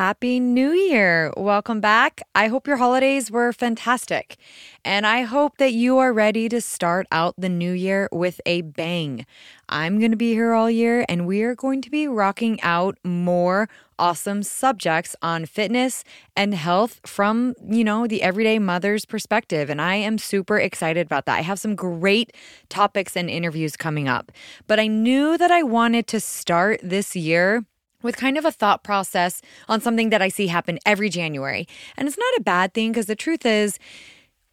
Happy New Year. Welcome back. I hope your holidays were fantastic. And I hope that you are ready to start out the new year with a bang. I'm going to be here all year and we are going to be rocking out more awesome subjects on fitness and health from, you know, the everyday mother's perspective. And I am super excited about that. I have some great topics and interviews coming up. But I knew that I wanted to start this year with kind of a thought process on something that I see happen every January. And it's not a bad thing because the truth is,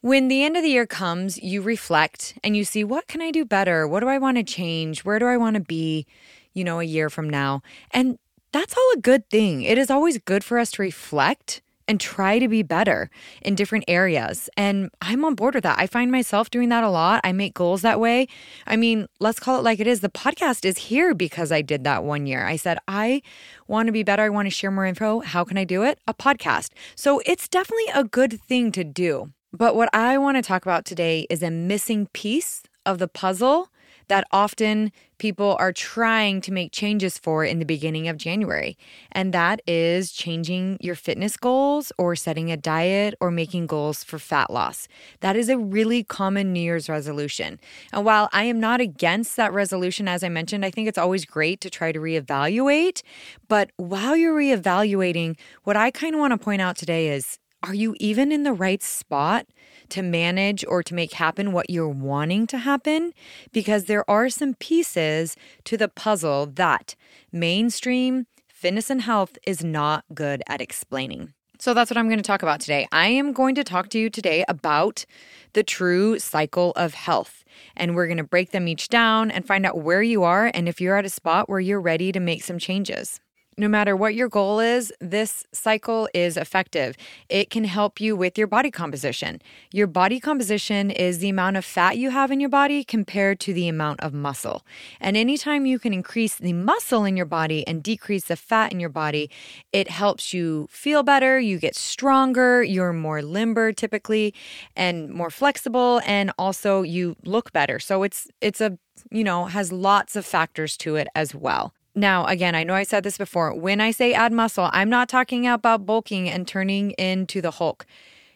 when the end of the year comes, you reflect and you see what can I do better? What do I want to change? Where do I want to be, you know, a year from now? And that's all a good thing. It is always good for us to reflect and try to be better in different areas. And I'm on board with that. I find myself doing that a lot. I make goals that way. I mean, let's call it like it is. The podcast is here because I did that one year. I said, I want to be better. I want to share more info. How can I do it? A podcast. So it's definitely a good thing to do. But what I want to talk about today is a missing piece of the puzzle that often people are trying to make changes for in the beginning of January. And that is changing your fitness goals or setting a diet or making goals for fat loss. That is a really common New Year's resolution. And while I am not against that resolution, as I mentioned, I think it's always great to try to reevaluate. But while you're reevaluating, what I kind of want to point out today is are you even in the right spot to manage or to make happen what you're wanting to happen? Because there are some pieces to the puzzle that mainstream fitness and health is not good at explaining. So that's what I'm going to talk about today. I am going to talk to you today about the true cycle of health. And we're going to break them each down and find out where you are and if you're at a spot where you're ready to make some changes no matter what your goal is, this cycle is effective. It can help you with your body composition. Your body composition is the amount of fat you have in your body compared to the amount of muscle. And anytime you can increase the muscle in your body and decrease the fat in your body, it helps you feel better, you get stronger, you're more limber typically and more flexible and also you look better. So it's it's a you know, has lots of factors to it as well. Now, again, I know I said this before. When I say add muscle, I'm not talking about bulking and turning into the Hulk.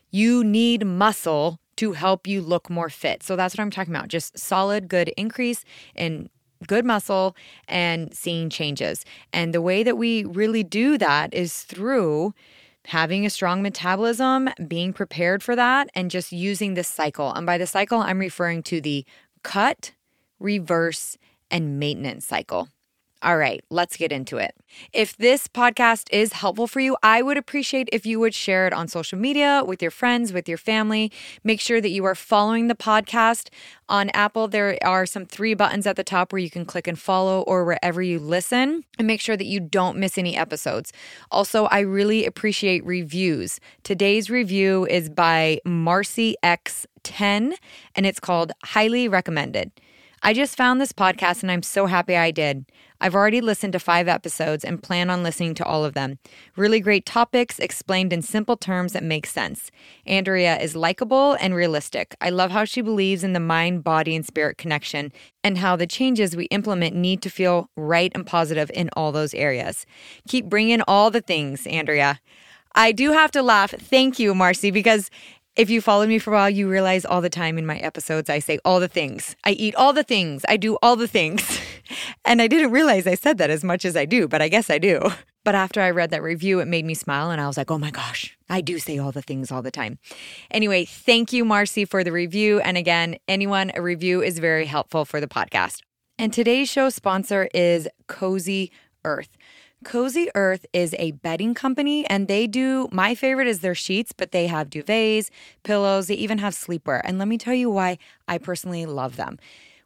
You need muscle to help you look more fit. So that's what I'm talking about. Just solid, good increase in good muscle and seeing changes. And the way that we really do that is through having a strong metabolism, being prepared for that, and just using this cycle. And by the cycle, I'm referring to the cut, reverse, and maintenance cycle. All right, let's get into it. If this podcast is helpful for you, I would appreciate if you would share it on social media with your friends, with your family. Make sure that you are following the podcast. On Apple, there are some three buttons at the top where you can click and follow or wherever you listen, and make sure that you don't miss any episodes. Also, I really appreciate reviews. Today's review is by Marcy X10, and it's called Highly Recommended. I just found this podcast and I'm so happy I did. I've already listened to five episodes and plan on listening to all of them. Really great topics explained in simple terms that make sense. Andrea is likable and realistic. I love how she believes in the mind, body, and spirit connection and how the changes we implement need to feel right and positive in all those areas. Keep bringing all the things, Andrea. I do have to laugh. Thank you, Marcy, because if you followed me for a while, you realize all the time in my episodes, I say all the things. I eat all the things. I do all the things. and I didn't realize I said that as much as I do, but I guess I do. But after I read that review, it made me smile and I was like, oh my gosh, I do say all the things all the time. Anyway, thank you, Marcy, for the review. And again, anyone, a review is very helpful for the podcast. And today's show sponsor is Cozy Earth. Cozy Earth is a bedding company and they do my favorite is their sheets, but they have duvets, pillows, they even have sleepwear. And let me tell you why I personally love them.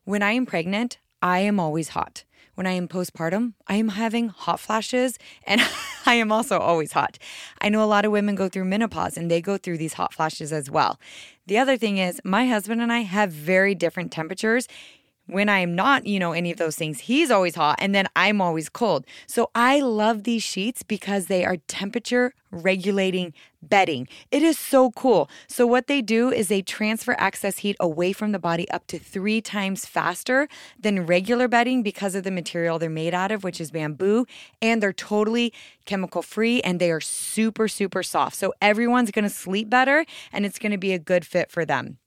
When I am pregnant, I am always hot. When I am postpartum, I am having hot flashes and I am also always hot. I know a lot of women go through menopause and they go through these hot flashes as well. The other thing is, my husband and I have very different temperatures when I'm not, you know, any of those things, he's always hot and then I'm always cold. So I love these sheets because they are temperature regulating bedding. It is so cool. So, what they do is they transfer excess heat away from the body up to three times faster than regular bedding because of the material they're made out of, which is bamboo. And they're totally chemical free and they are super, super soft. So, everyone's gonna sleep better and it's gonna be a good fit for them.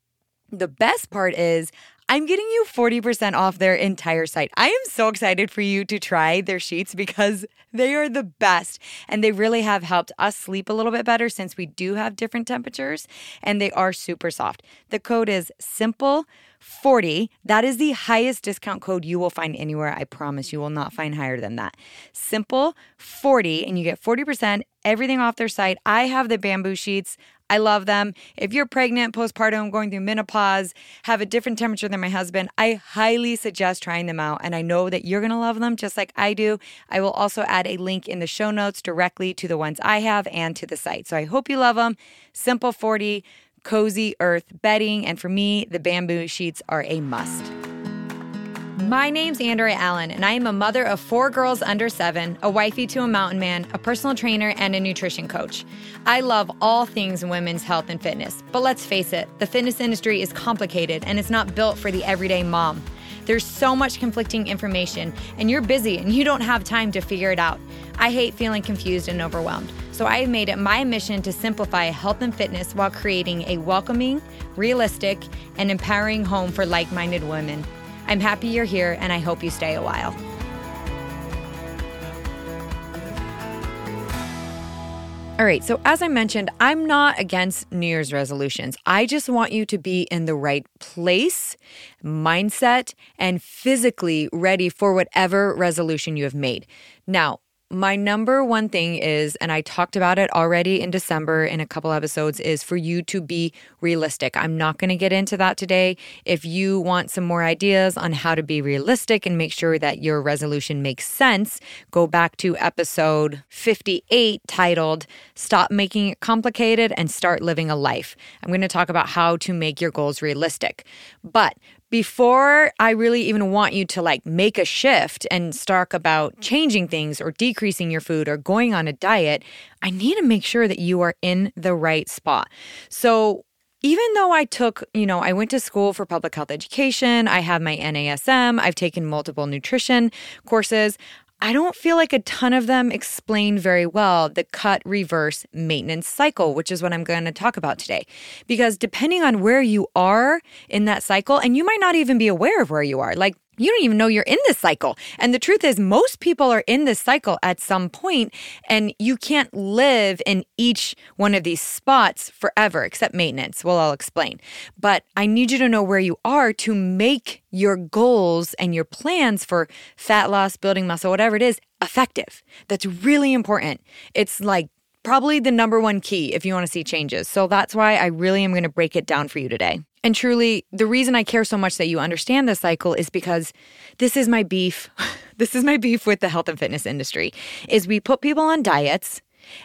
The best part is, I'm getting you 40% off their entire site. I am so excited for you to try their sheets because they are the best and they really have helped us sleep a little bit better since we do have different temperatures and they are super soft. The code is simple 40. That is the highest discount code you will find anywhere. I promise you will not find higher than that. Simple 40 and you get 40% everything off their site. I have the bamboo sheets. I love them. If you're pregnant, postpartum, going through menopause, have a different temperature than my husband, I highly suggest trying them out. And I know that you're going to love them just like I do. I will also add a link in the show notes directly to the ones I have and to the site. So I hope you love them. Simple 40, cozy earth bedding. And for me, the bamboo sheets are a must. My name's Andrea Allen, and I am a mother of four girls under seven, a wifey to a mountain man, a personal trainer, and a nutrition coach. I love all things women's health and fitness, but let's face it, the fitness industry is complicated and it's not built for the everyday mom. There's so much conflicting information, and you're busy and you don't have time to figure it out. I hate feeling confused and overwhelmed. So I have made it my mission to simplify health and fitness while creating a welcoming, realistic, and empowering home for like minded women. I'm happy you're here and I hope you stay a while. All right, so as I mentioned, I'm not against New Year's resolutions. I just want you to be in the right place, mindset, and physically ready for whatever resolution you have made. Now, my number one thing is, and I talked about it already in December in a couple episodes, is for you to be realistic. I'm not going to get into that today. If you want some more ideas on how to be realistic and make sure that your resolution makes sense, go back to episode 58 titled Stop Making It Complicated and Start Living a Life. I'm going to talk about how to make your goals realistic. But before I really even want you to like make a shift and talk about mm-hmm. changing things or decreasing your food or going on a diet, I need to make sure that you are in the right spot. So, even though I took, you know, I went to school for public health education, I have my NASM, I've taken multiple nutrition courses, I don't feel like a ton of them explain very well the cut reverse maintenance cycle, which is what I'm going to talk about today. Because depending on where you are in that cycle, and you might not even be aware of where you are, like you don't even know you're in this cycle. And the truth is, most people are in this cycle at some point, and you can't live in each one of these spots forever, except maintenance. Well, I'll explain. But I need you to know where you are to make your goals and your plans for fat loss, building muscle, whatever it is, effective. That's really important. It's like probably the number one key if you want to see changes. So that's why I really am going to break it down for you today. And truly, the reason I care so much that you understand this cycle is because this is my beef. this is my beef with the health and fitness industry. Is we put people on diets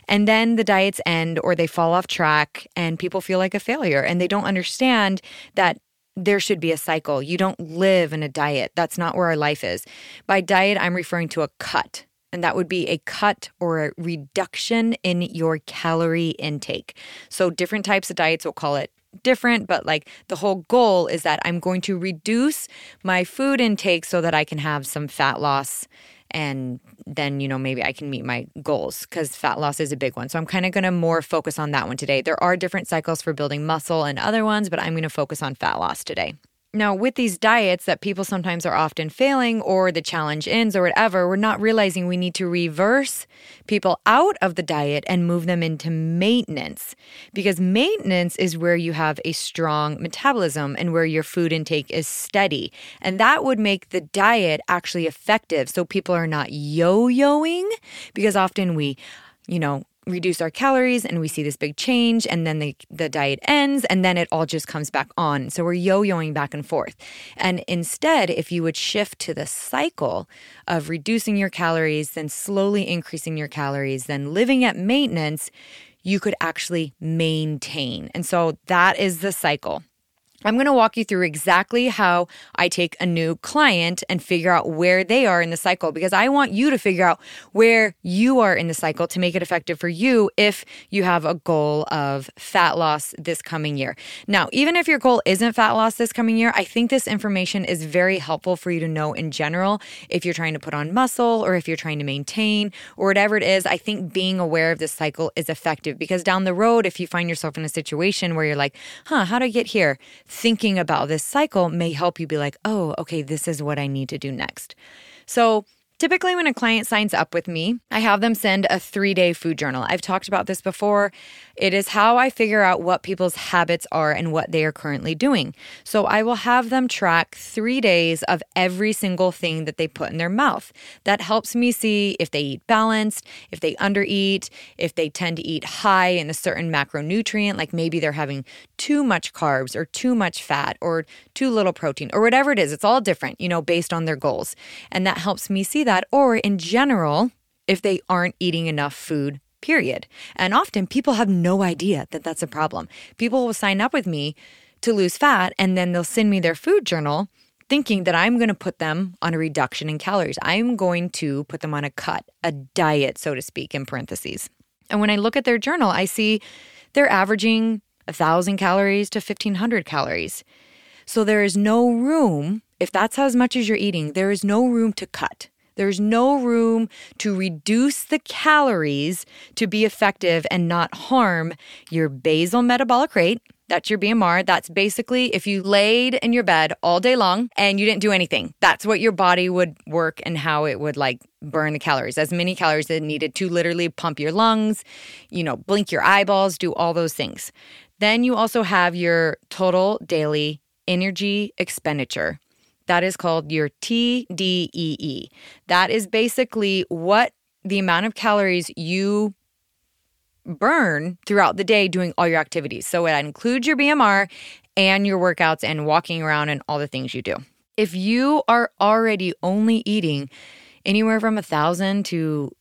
and then the diets end or they fall off track and people feel like a failure and they don't understand that there should be a cycle. You don't live in a diet. That's not where our life is. By diet, I'm referring to a cut and that would be a cut or a reduction in your calorie intake. So, different types of diets will call it different, but like the whole goal is that I'm going to reduce my food intake so that I can have some fat loss and then you know maybe I can meet my goals cuz fat loss is a big one. So I'm kind of going to more focus on that one today. There are different cycles for building muscle and other ones, but I'm going to focus on fat loss today. Now, with these diets that people sometimes are often failing, or the challenge ends, or whatever, we're not realizing we need to reverse people out of the diet and move them into maintenance. Because maintenance is where you have a strong metabolism and where your food intake is steady. And that would make the diet actually effective. So people are not yo yoing, because often we you know, reduce our calories and we see this big change and then the, the diet ends and then it all just comes back on. So we're yo-yoing back and forth. And instead if you would shift to the cycle of reducing your calories then slowly increasing your calories then living at maintenance you could actually maintain. And so that is the cycle I'm going to walk you through exactly how I take a new client and figure out where they are in the cycle because I want you to figure out where you are in the cycle to make it effective for you if you have a goal of fat loss this coming year. Now, even if your goal isn't fat loss this coming year, I think this information is very helpful for you to know in general if you're trying to put on muscle or if you're trying to maintain or whatever it is. I think being aware of this cycle is effective because down the road, if you find yourself in a situation where you're like, huh, how do I get here? Thinking about this cycle may help you be like, oh, okay, this is what I need to do next. So, Typically, when a client signs up with me, I have them send a three day food journal. I've talked about this before. It is how I figure out what people's habits are and what they are currently doing. So I will have them track three days of every single thing that they put in their mouth. That helps me see if they eat balanced, if they undereat, if they tend to eat high in a certain macronutrient, like maybe they're having too much carbs or too much fat or too little protein or whatever it is. It's all different, you know, based on their goals. And that helps me see that that, or in general, if they aren't eating enough food, period. And often people have no idea that that's a problem. People will sign up with me to lose fat and then they'll send me their food journal thinking that I'm going to put them on a reduction in calories. I'm going to put them on a cut, a diet, so to speak, in parentheses. And when I look at their journal, I see they're averaging 1,000 calories to 1,500 calories. So there is no room, if that's as much as you're eating, there is no room to cut. There's no room to reduce the calories to be effective and not harm your basal metabolic rate. That's your BMR. That's basically if you laid in your bed all day long and you didn't do anything. That's what your body would work and how it would like burn the calories, as many calories as needed to literally pump your lungs, you know, blink your eyeballs, do all those things. Then you also have your total daily energy expenditure. That is called your TDEE. That is basically what the amount of calories you burn throughout the day doing all your activities. So it includes your BMR and your workouts and walking around and all the things you do. If you are already only eating anywhere from a thousand to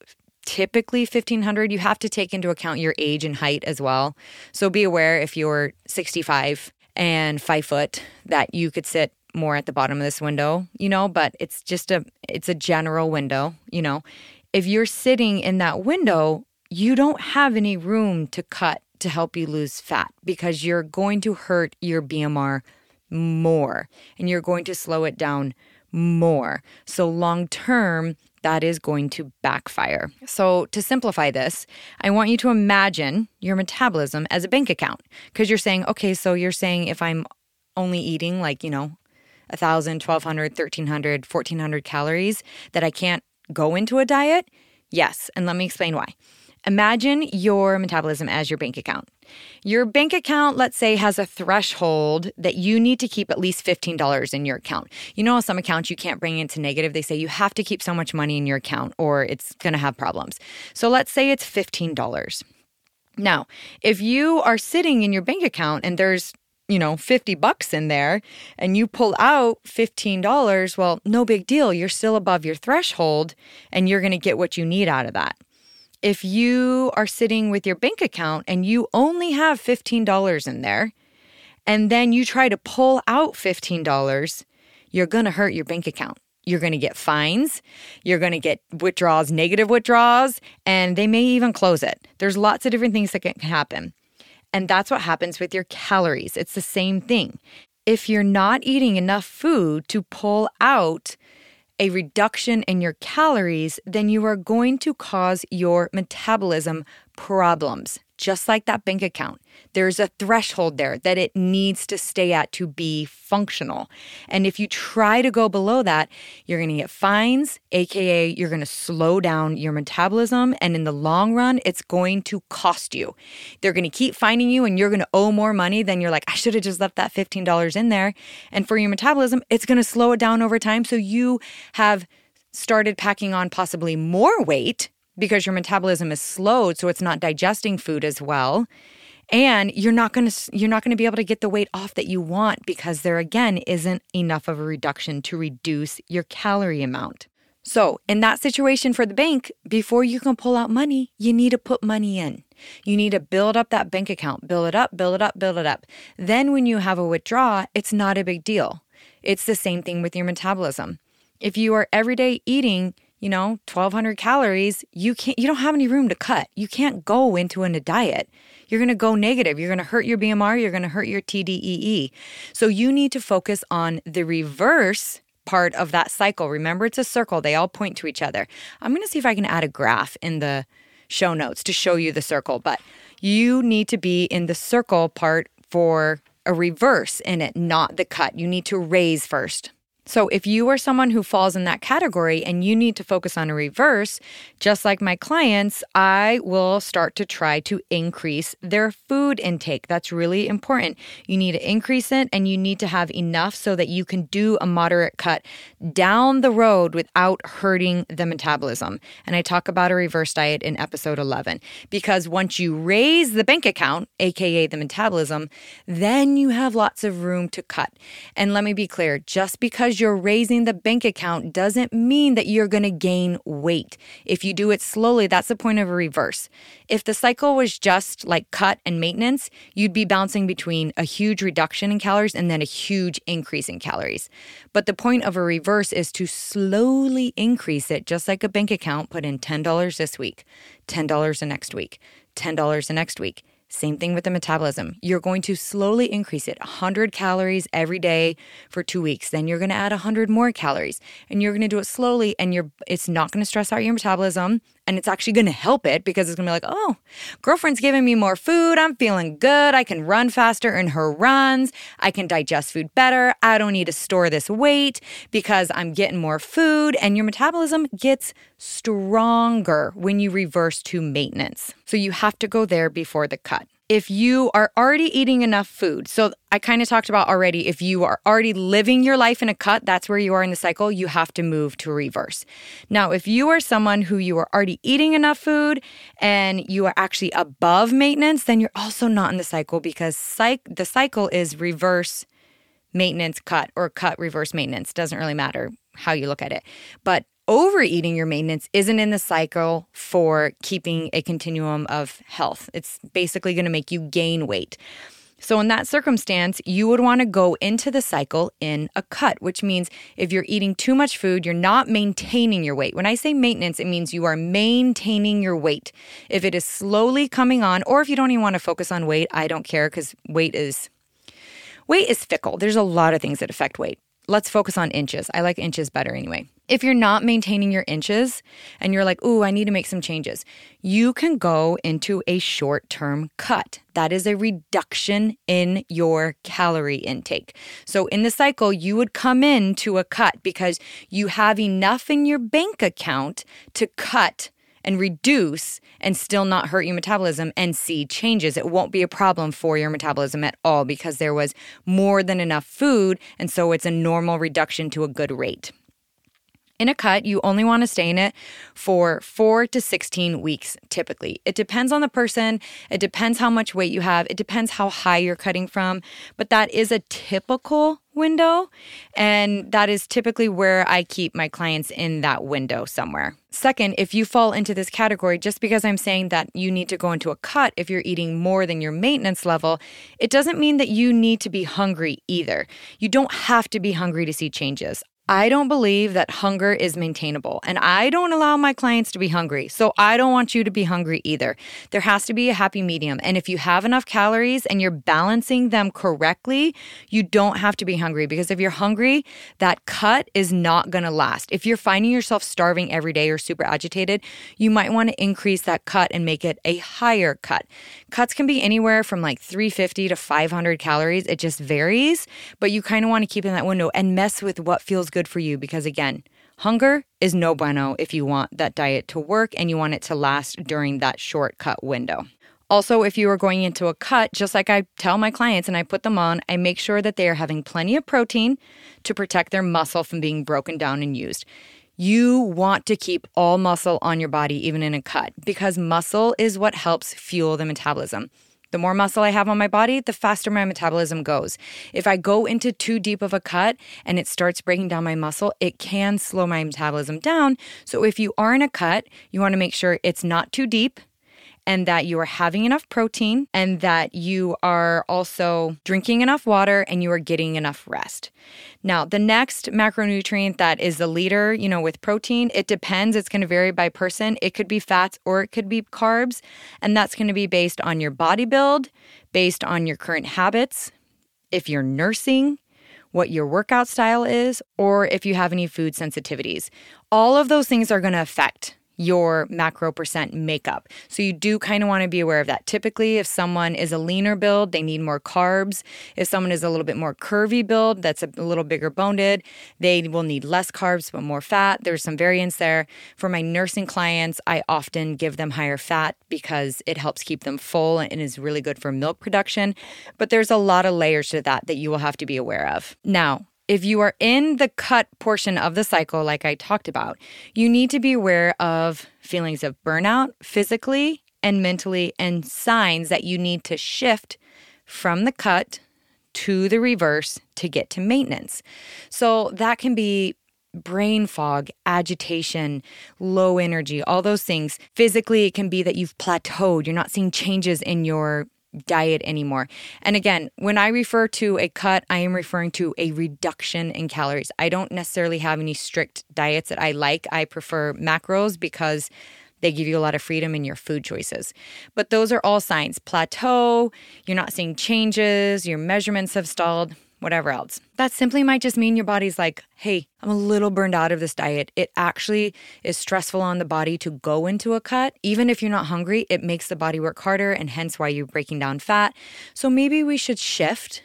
typically 1500 you have to take into account your age and height as well so be aware if you're 65 and five foot that you could sit more at the bottom of this window, you know, but it's just a it's a general window, you know. If you're sitting in that window, you don't have any room to cut to help you lose fat because you're going to hurt your BMR more and you're going to slow it down more. So long term, that is going to backfire. So, to simplify this, I want you to imagine your metabolism as a bank account because you're saying, okay, so you're saying if I'm only eating like, you know, 1,000, 1,200, 1,300, 1,400 calories that I can't go into a diet? Yes. And let me explain why. Imagine your metabolism as your bank account. Your bank account, let's say, has a threshold that you need to keep at least $15 in your account. You know, some accounts you can't bring into negative. They say you have to keep so much money in your account or it's going to have problems. So let's say it's $15. Now, if you are sitting in your bank account and there's you know, 50 bucks in there and you pull out $15, well, no big deal. You're still above your threshold and you're going to get what you need out of that. If you are sitting with your bank account and you only have $15 in there, and then you try to pull out $15, you're going to hurt your bank account. You're going to get fines, you're going to get withdrawals, negative withdrawals, and they may even close it. There's lots of different things that can happen. And that's what happens with your calories. It's the same thing. If you're not eating enough food to pull out a reduction in your calories, then you are going to cause your metabolism problems just like that bank account. There's a threshold there that it needs to stay at to be functional. And if you try to go below that, you're going to get fines, AKA, you're going to slow down your metabolism. And in the long run, it's going to cost you. They're going to keep finding you and you're going to owe more money than you're like, I should have just left that $15 in there. And for your metabolism, it's going to slow it down over time. So you have started packing on possibly more weight because your metabolism is slowed so it's not digesting food as well and you're not going to you're not going to be able to get the weight off that you want because there again isn't enough of a reduction to reduce your calorie amount So, in that situation for the bank, before you can pull out money, you need to put money in. You need to build up that bank account, build it up, build it up, build it up. Then, when you have a withdrawal, it's not a big deal. It's the same thing with your metabolism. If you are every day eating, you know, 1200 calories, you can't you don't have any room to cut. You can't go into a diet. You're going to go negative. You're going to hurt your BMR, you're going to hurt your TDEE. So you need to focus on the reverse part of that cycle. Remember, it's a circle, they all point to each other. I'm going to see if I can add a graph in the show notes to show you the circle, but you need to be in the circle part for a reverse in it, not the cut. You need to raise first. So, if you are someone who falls in that category and you need to focus on a reverse, just like my clients, I will start to try to increase their food intake. That's really important. You need to increase it and you need to have enough so that you can do a moderate cut down the road without hurting the metabolism. And I talk about a reverse diet in episode 11 because once you raise the bank account, AKA the metabolism, then you have lots of room to cut. And let me be clear just because because you're raising the bank account doesn't mean that you're going to gain weight. If you do it slowly, that's the point of a reverse. If the cycle was just like cut and maintenance, you'd be bouncing between a huge reduction in calories and then a huge increase in calories. But the point of a reverse is to slowly increase it, just like a bank account. Put in $10 this week, $10 the next week, $10 the next week. Same thing with the metabolism. You're going to slowly increase it 100 calories every day for 2 weeks. Then you're going to add 100 more calories and you're going to do it slowly and you're it's not going to stress out your metabolism and it's actually going to help it because it's going to be like, "Oh, girlfriend's giving me more food. I'm feeling good. I can run faster in her runs. I can digest food better. I don't need to store this weight because I'm getting more food." And your metabolism gets stronger when you reverse to maintenance. So you have to go there before the cut if you are already eating enough food. So I kind of talked about already if you are already living your life in a cut, that's where you are in the cycle, you have to move to reverse. Now, if you are someone who you are already eating enough food and you are actually above maintenance, then you're also not in the cycle because psych- the cycle is reverse maintenance cut or cut reverse maintenance doesn't really matter how you look at it. But overeating your maintenance isn't in the cycle for keeping a continuum of health. It's basically going to make you gain weight. So, in that circumstance, you would want to go into the cycle in a cut, which means if you're eating too much food, you're not maintaining your weight. When I say maintenance, it means you are maintaining your weight. If it is slowly coming on, or if you don't even want to focus on weight, I don't care because weight is weight is fickle. There's a lot of things that affect weight. Let's focus on inches. I like inches better anyway. If you're not maintaining your inches and you're like, ooh, I need to make some changes, you can go into a short term cut. That is a reduction in your calorie intake. So in the cycle, you would come into a cut because you have enough in your bank account to cut and reduce and still not hurt your metabolism and see changes. It won't be a problem for your metabolism at all because there was more than enough food. And so it's a normal reduction to a good rate. In a cut, you only want to stay in it for four to 16 weeks typically. It depends on the person, it depends how much weight you have, it depends how high you're cutting from, but that is a typical window. And that is typically where I keep my clients in that window somewhere. Second, if you fall into this category, just because I'm saying that you need to go into a cut if you're eating more than your maintenance level, it doesn't mean that you need to be hungry either. You don't have to be hungry to see changes. I don't believe that hunger is maintainable, and I don't allow my clients to be hungry. So I don't want you to be hungry either. There has to be a happy medium. And if you have enough calories and you're balancing them correctly, you don't have to be hungry because if you're hungry, that cut is not going to last. If you're finding yourself starving every day or super agitated, you might want to increase that cut and make it a higher cut. Cuts can be anywhere from like 350 to 500 calories. It just varies, but you kind of want to keep in that window and mess with what feels good for you because, again, hunger is no bueno if you want that diet to work and you want it to last during that shortcut window. Also, if you are going into a cut, just like I tell my clients and I put them on, I make sure that they are having plenty of protein to protect their muscle from being broken down and used. You want to keep all muscle on your body, even in a cut, because muscle is what helps fuel the metabolism. The more muscle I have on my body, the faster my metabolism goes. If I go into too deep of a cut and it starts breaking down my muscle, it can slow my metabolism down. So if you are in a cut, you want to make sure it's not too deep and that you are having enough protein and that you are also drinking enough water and you are getting enough rest. Now, the next macronutrient that is the leader, you know, with protein, it depends. It's going to vary by person. It could be fats or it could be carbs, and that's going to be based on your body build, based on your current habits, if you're nursing, what your workout style is, or if you have any food sensitivities. All of those things are going to affect your macro percent makeup. So you do kind of want to be aware of that. Typically, if someone is a leaner build, they need more carbs. If someone is a little bit more curvy build, that's a little bigger boned, they will need less carbs but more fat. There's some variance there. For my nursing clients, I often give them higher fat because it helps keep them full and is really good for milk production. But there's a lot of layers to that that you will have to be aware of. Now, if you are in the cut portion of the cycle, like I talked about, you need to be aware of feelings of burnout physically and mentally, and signs that you need to shift from the cut to the reverse to get to maintenance. So that can be brain fog, agitation, low energy, all those things. Physically, it can be that you've plateaued, you're not seeing changes in your diet anymore. And again, when I refer to a cut, I am referring to a reduction in calories. I don't necessarily have any strict diets that I like. I prefer macros because they give you a lot of freedom in your food choices. But those are all signs plateau, you're not seeing changes, your measurements have stalled whatever else. That simply might just mean your body's like, hey, I'm a little burned out of this diet. It actually is stressful on the body to go into a cut. Even if you're not hungry, it makes the body work harder and hence why you're breaking down fat. So maybe we should shift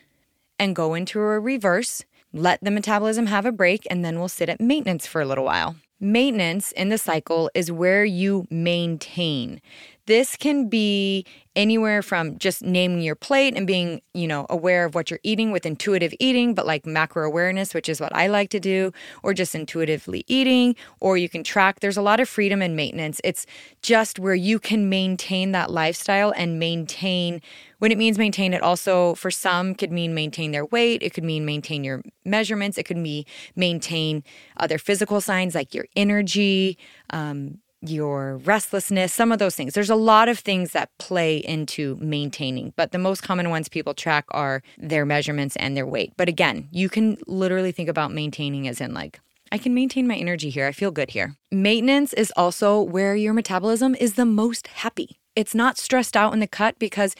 and go into a reverse, let the metabolism have a break, and then we'll sit at maintenance for a little while. Maintenance in the cycle is where you maintain. This can be anywhere from just naming your plate and being, you know, aware of what you're eating with intuitive eating, but like macro awareness, which is what I like to do, or just intuitively eating, or you can track. There's a lot of freedom and maintenance. It's just where you can maintain that lifestyle and maintain when it means maintain it also for some could mean maintain their weight it could mean maintain your measurements it could mean maintain other physical signs like your energy um, your restlessness, some of those things. There's a lot of things that play into maintaining, but the most common ones people track are their measurements and their weight. But again, you can literally think about maintaining as in like, I can maintain my energy here. I feel good here. Maintenance is also where your metabolism is the most happy. It's not stressed out in the cut because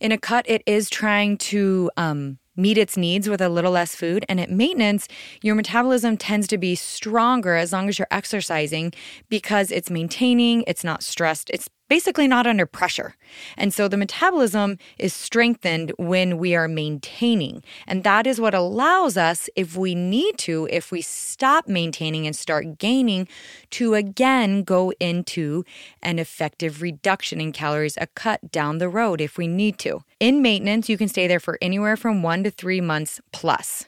in a cut, it is trying to um, meet its needs with a little less food. And at maintenance, your metabolism tends to be stronger as long as you're exercising because it's maintaining, it's not stressed, it's basically not under pressure. And so the metabolism is strengthened when we are maintaining. And that is what allows us, if we need to, if we stop maintaining and start gaining, to again go into an effective reduction in calories, a cut down the road if we need to. In maintenance, you can stay there for anywhere from one to three months plus.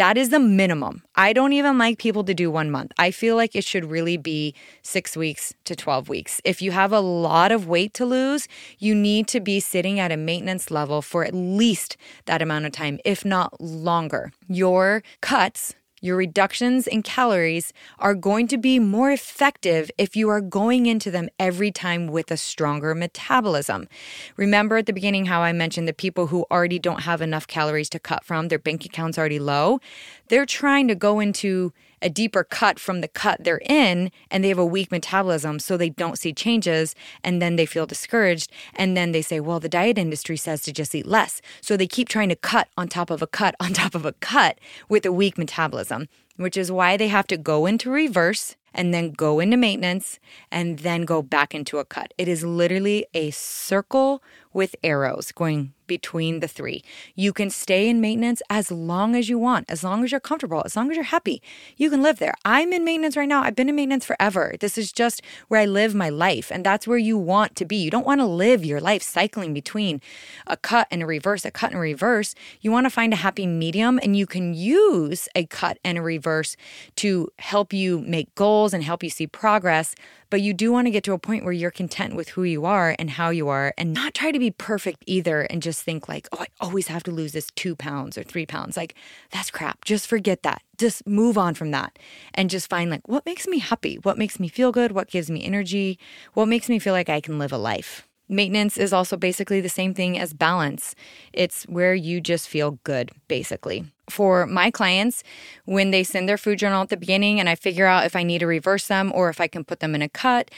That is the minimum. I don't even like people to do one month. I feel like it should really be six weeks to 12 weeks. If you have a lot of weight to lose, you need to be sitting at a maintenance level for at least that amount of time, if not longer. Your cuts your reductions in calories are going to be more effective if you are going into them every time with a stronger metabolism. Remember at the beginning how I mentioned the people who already don't have enough calories to cut from, their bank account's already low. They're trying to go into a deeper cut from the cut they're in and they have a weak metabolism so they don't see changes and then they feel discouraged and then they say well the diet industry says to just eat less so they keep trying to cut on top of a cut on top of a cut with a weak metabolism which is why they have to go into reverse and then go into maintenance and then go back into a cut. It is literally a circle with arrows going between the three. You can stay in maintenance as long as you want, as long as you're comfortable, as long as you're happy. You can live there. I'm in maintenance right now. I've been in maintenance forever. This is just where I live my life, and that's where you want to be. You don't want to live your life cycling between a cut and a reverse, a cut and a reverse. You want to find a happy medium, and you can use a cut and a reverse to help you make goals and help you see progress but you do want to get to a point where you're content with who you are and how you are and not try to be perfect either and just think like, oh, I always have to lose this two pounds or three pounds. Like, that's crap. Just forget that. Just move on from that and just find like what makes me happy, what makes me feel good, what gives me energy, what makes me feel like I can live a life. Maintenance is also basically the same thing as balance. It's where you just feel good, basically. For my clients, when they send their food journal at the beginning and I figure out if I need to reverse them or if I can put them in a cut,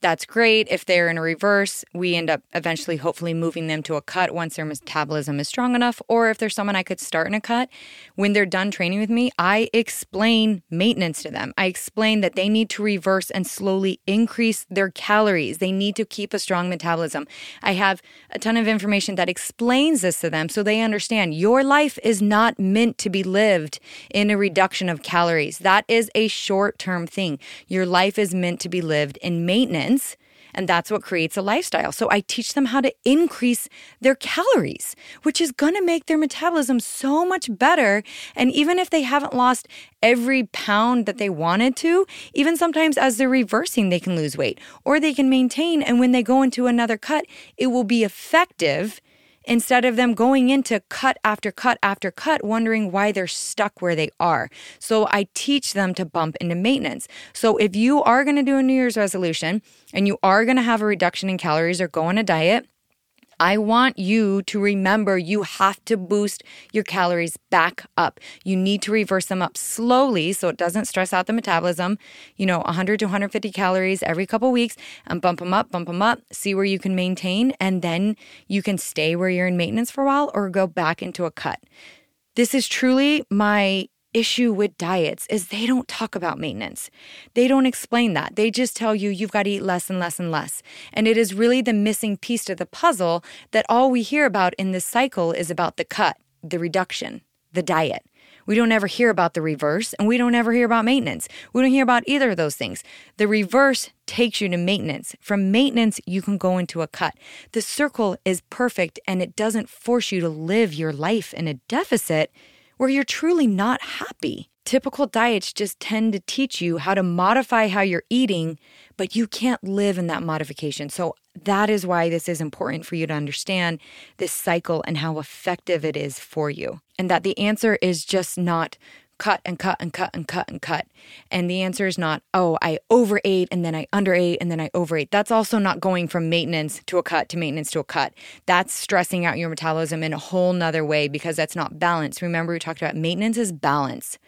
that's great. If they're in a reverse, we end up eventually, hopefully, moving them to a cut once their metabolism is strong enough. Or if there's someone I could start in a cut, when they're done training with me, I explain maintenance to them. I explain that they need to reverse and slowly increase their calories. They need to keep a strong metabolism. I have a ton of information that explains this to them so they understand your life is not meant to be lived in a reduction of calories. That is a short term thing. Your life is meant to be lived in maintenance and that's what creates a lifestyle. So I teach them how to increase their calories, which is going to make their metabolism so much better. And even if they haven't lost every pound that they wanted to, even sometimes as they're reversing, they can lose weight or they can maintain. And when they go into another cut, it will be effective instead of them going into cut after cut after cut, wondering why they're stuck where they are. So I teach them to bump into maintenance. So if you are going to do a New Year's resolution and you are going to have a reduction in calories or go on a diet, I want you to remember you have to boost your calories back up. You need to reverse them up slowly so it doesn't stress out the metabolism. You know, 100 to 150 calories every couple weeks and bump them up, bump them up, see where you can maintain, and then you can stay where you're in maintenance for a while or go back into a cut. This is truly my issue with diets is they don't talk about maintenance. They don't explain that. They just tell you you've got to eat less and less and less. And it is really the missing piece to the puzzle that all we hear about in this cycle is about the cut, the reduction, the diet. We don't ever hear about the reverse and we don't ever hear about maintenance. We don't hear about either of those things. The reverse takes you to maintenance. From maintenance, you can go into a cut. The circle is perfect and it doesn't force you to live your life in a deficit where you're truly not happy. Typical diets just tend to teach you how to modify how you're eating, but you can't live in that modification. So, that is why this is important for you to understand this cycle and how effective it is for you. And that the answer is just not cut and cut and cut and cut and cut. And the answer is not, oh, I overate and then I underate and then I overate. That's also not going from maintenance to a cut to maintenance to a cut. That's stressing out your metabolism in a whole nother way because that's not balance. Remember, we talked about maintenance is balance.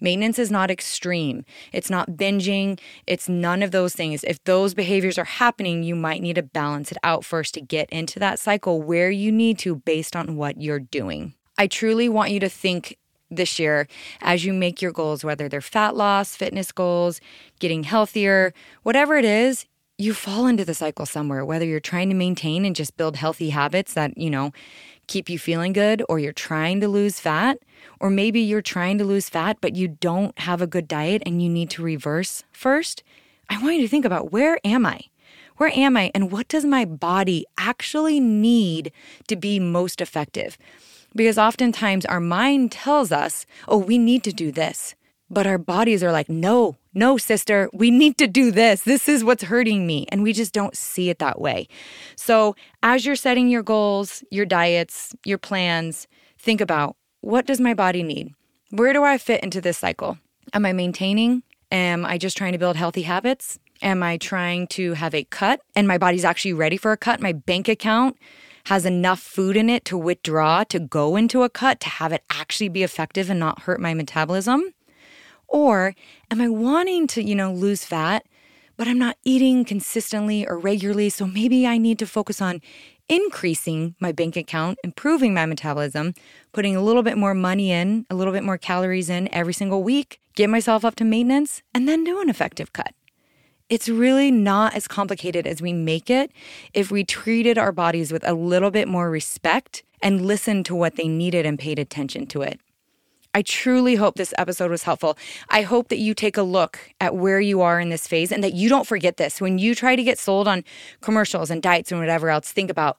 Maintenance is not extreme. It's not binging. It's none of those things. If those behaviors are happening, you might need to balance it out first to get into that cycle where you need to based on what you're doing. I truly want you to think this year as you make your goals, whether they're fat loss, fitness goals, getting healthier, whatever it is, you fall into the cycle somewhere, whether you're trying to maintain and just build healthy habits that, you know, keep you feeling good, or you're trying to lose fat, or maybe you're trying to lose fat, but you don't have a good diet and you need to reverse first. I want you to think about where am I? Where am I? And what does my body actually need to be most effective? Because oftentimes our mind tells us, oh, we need to do this. But our bodies are like, no, no, sister, we need to do this. This is what's hurting me. And we just don't see it that way. So, as you're setting your goals, your diets, your plans, think about what does my body need? Where do I fit into this cycle? Am I maintaining? Am I just trying to build healthy habits? Am I trying to have a cut and my body's actually ready for a cut? My bank account has enough food in it to withdraw to go into a cut to have it actually be effective and not hurt my metabolism? Or am I wanting to, you know, lose fat, but I'm not eating consistently or regularly, so maybe I need to focus on increasing my bank account, improving my metabolism, putting a little bit more money in, a little bit more calories in every single week, get myself up to maintenance, and then do an effective cut. It's really not as complicated as we make it if we treated our bodies with a little bit more respect and listened to what they needed and paid attention to it. I truly hope this episode was helpful. I hope that you take a look at where you are in this phase and that you don't forget this. When you try to get sold on commercials and diets and whatever else, think about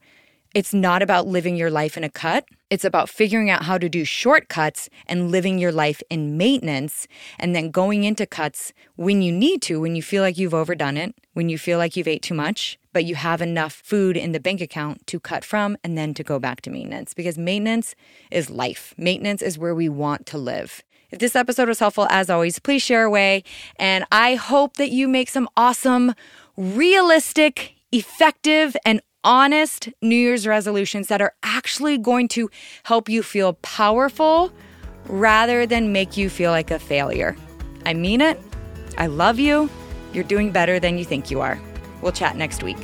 it's not about living your life in a cut. It's about figuring out how to do shortcuts and living your life in maintenance and then going into cuts when you need to, when you feel like you've overdone it, when you feel like you've ate too much, but you have enough food in the bank account to cut from and then to go back to maintenance because maintenance is life. Maintenance is where we want to live. If this episode was helpful, as always, please share away. And I hope that you make some awesome, realistic, effective, and honest New Year's resolutions that are actually going to help you feel powerful rather than make you feel like a failure. I mean it. I love you. You're doing better than you think you are. We'll chat next week.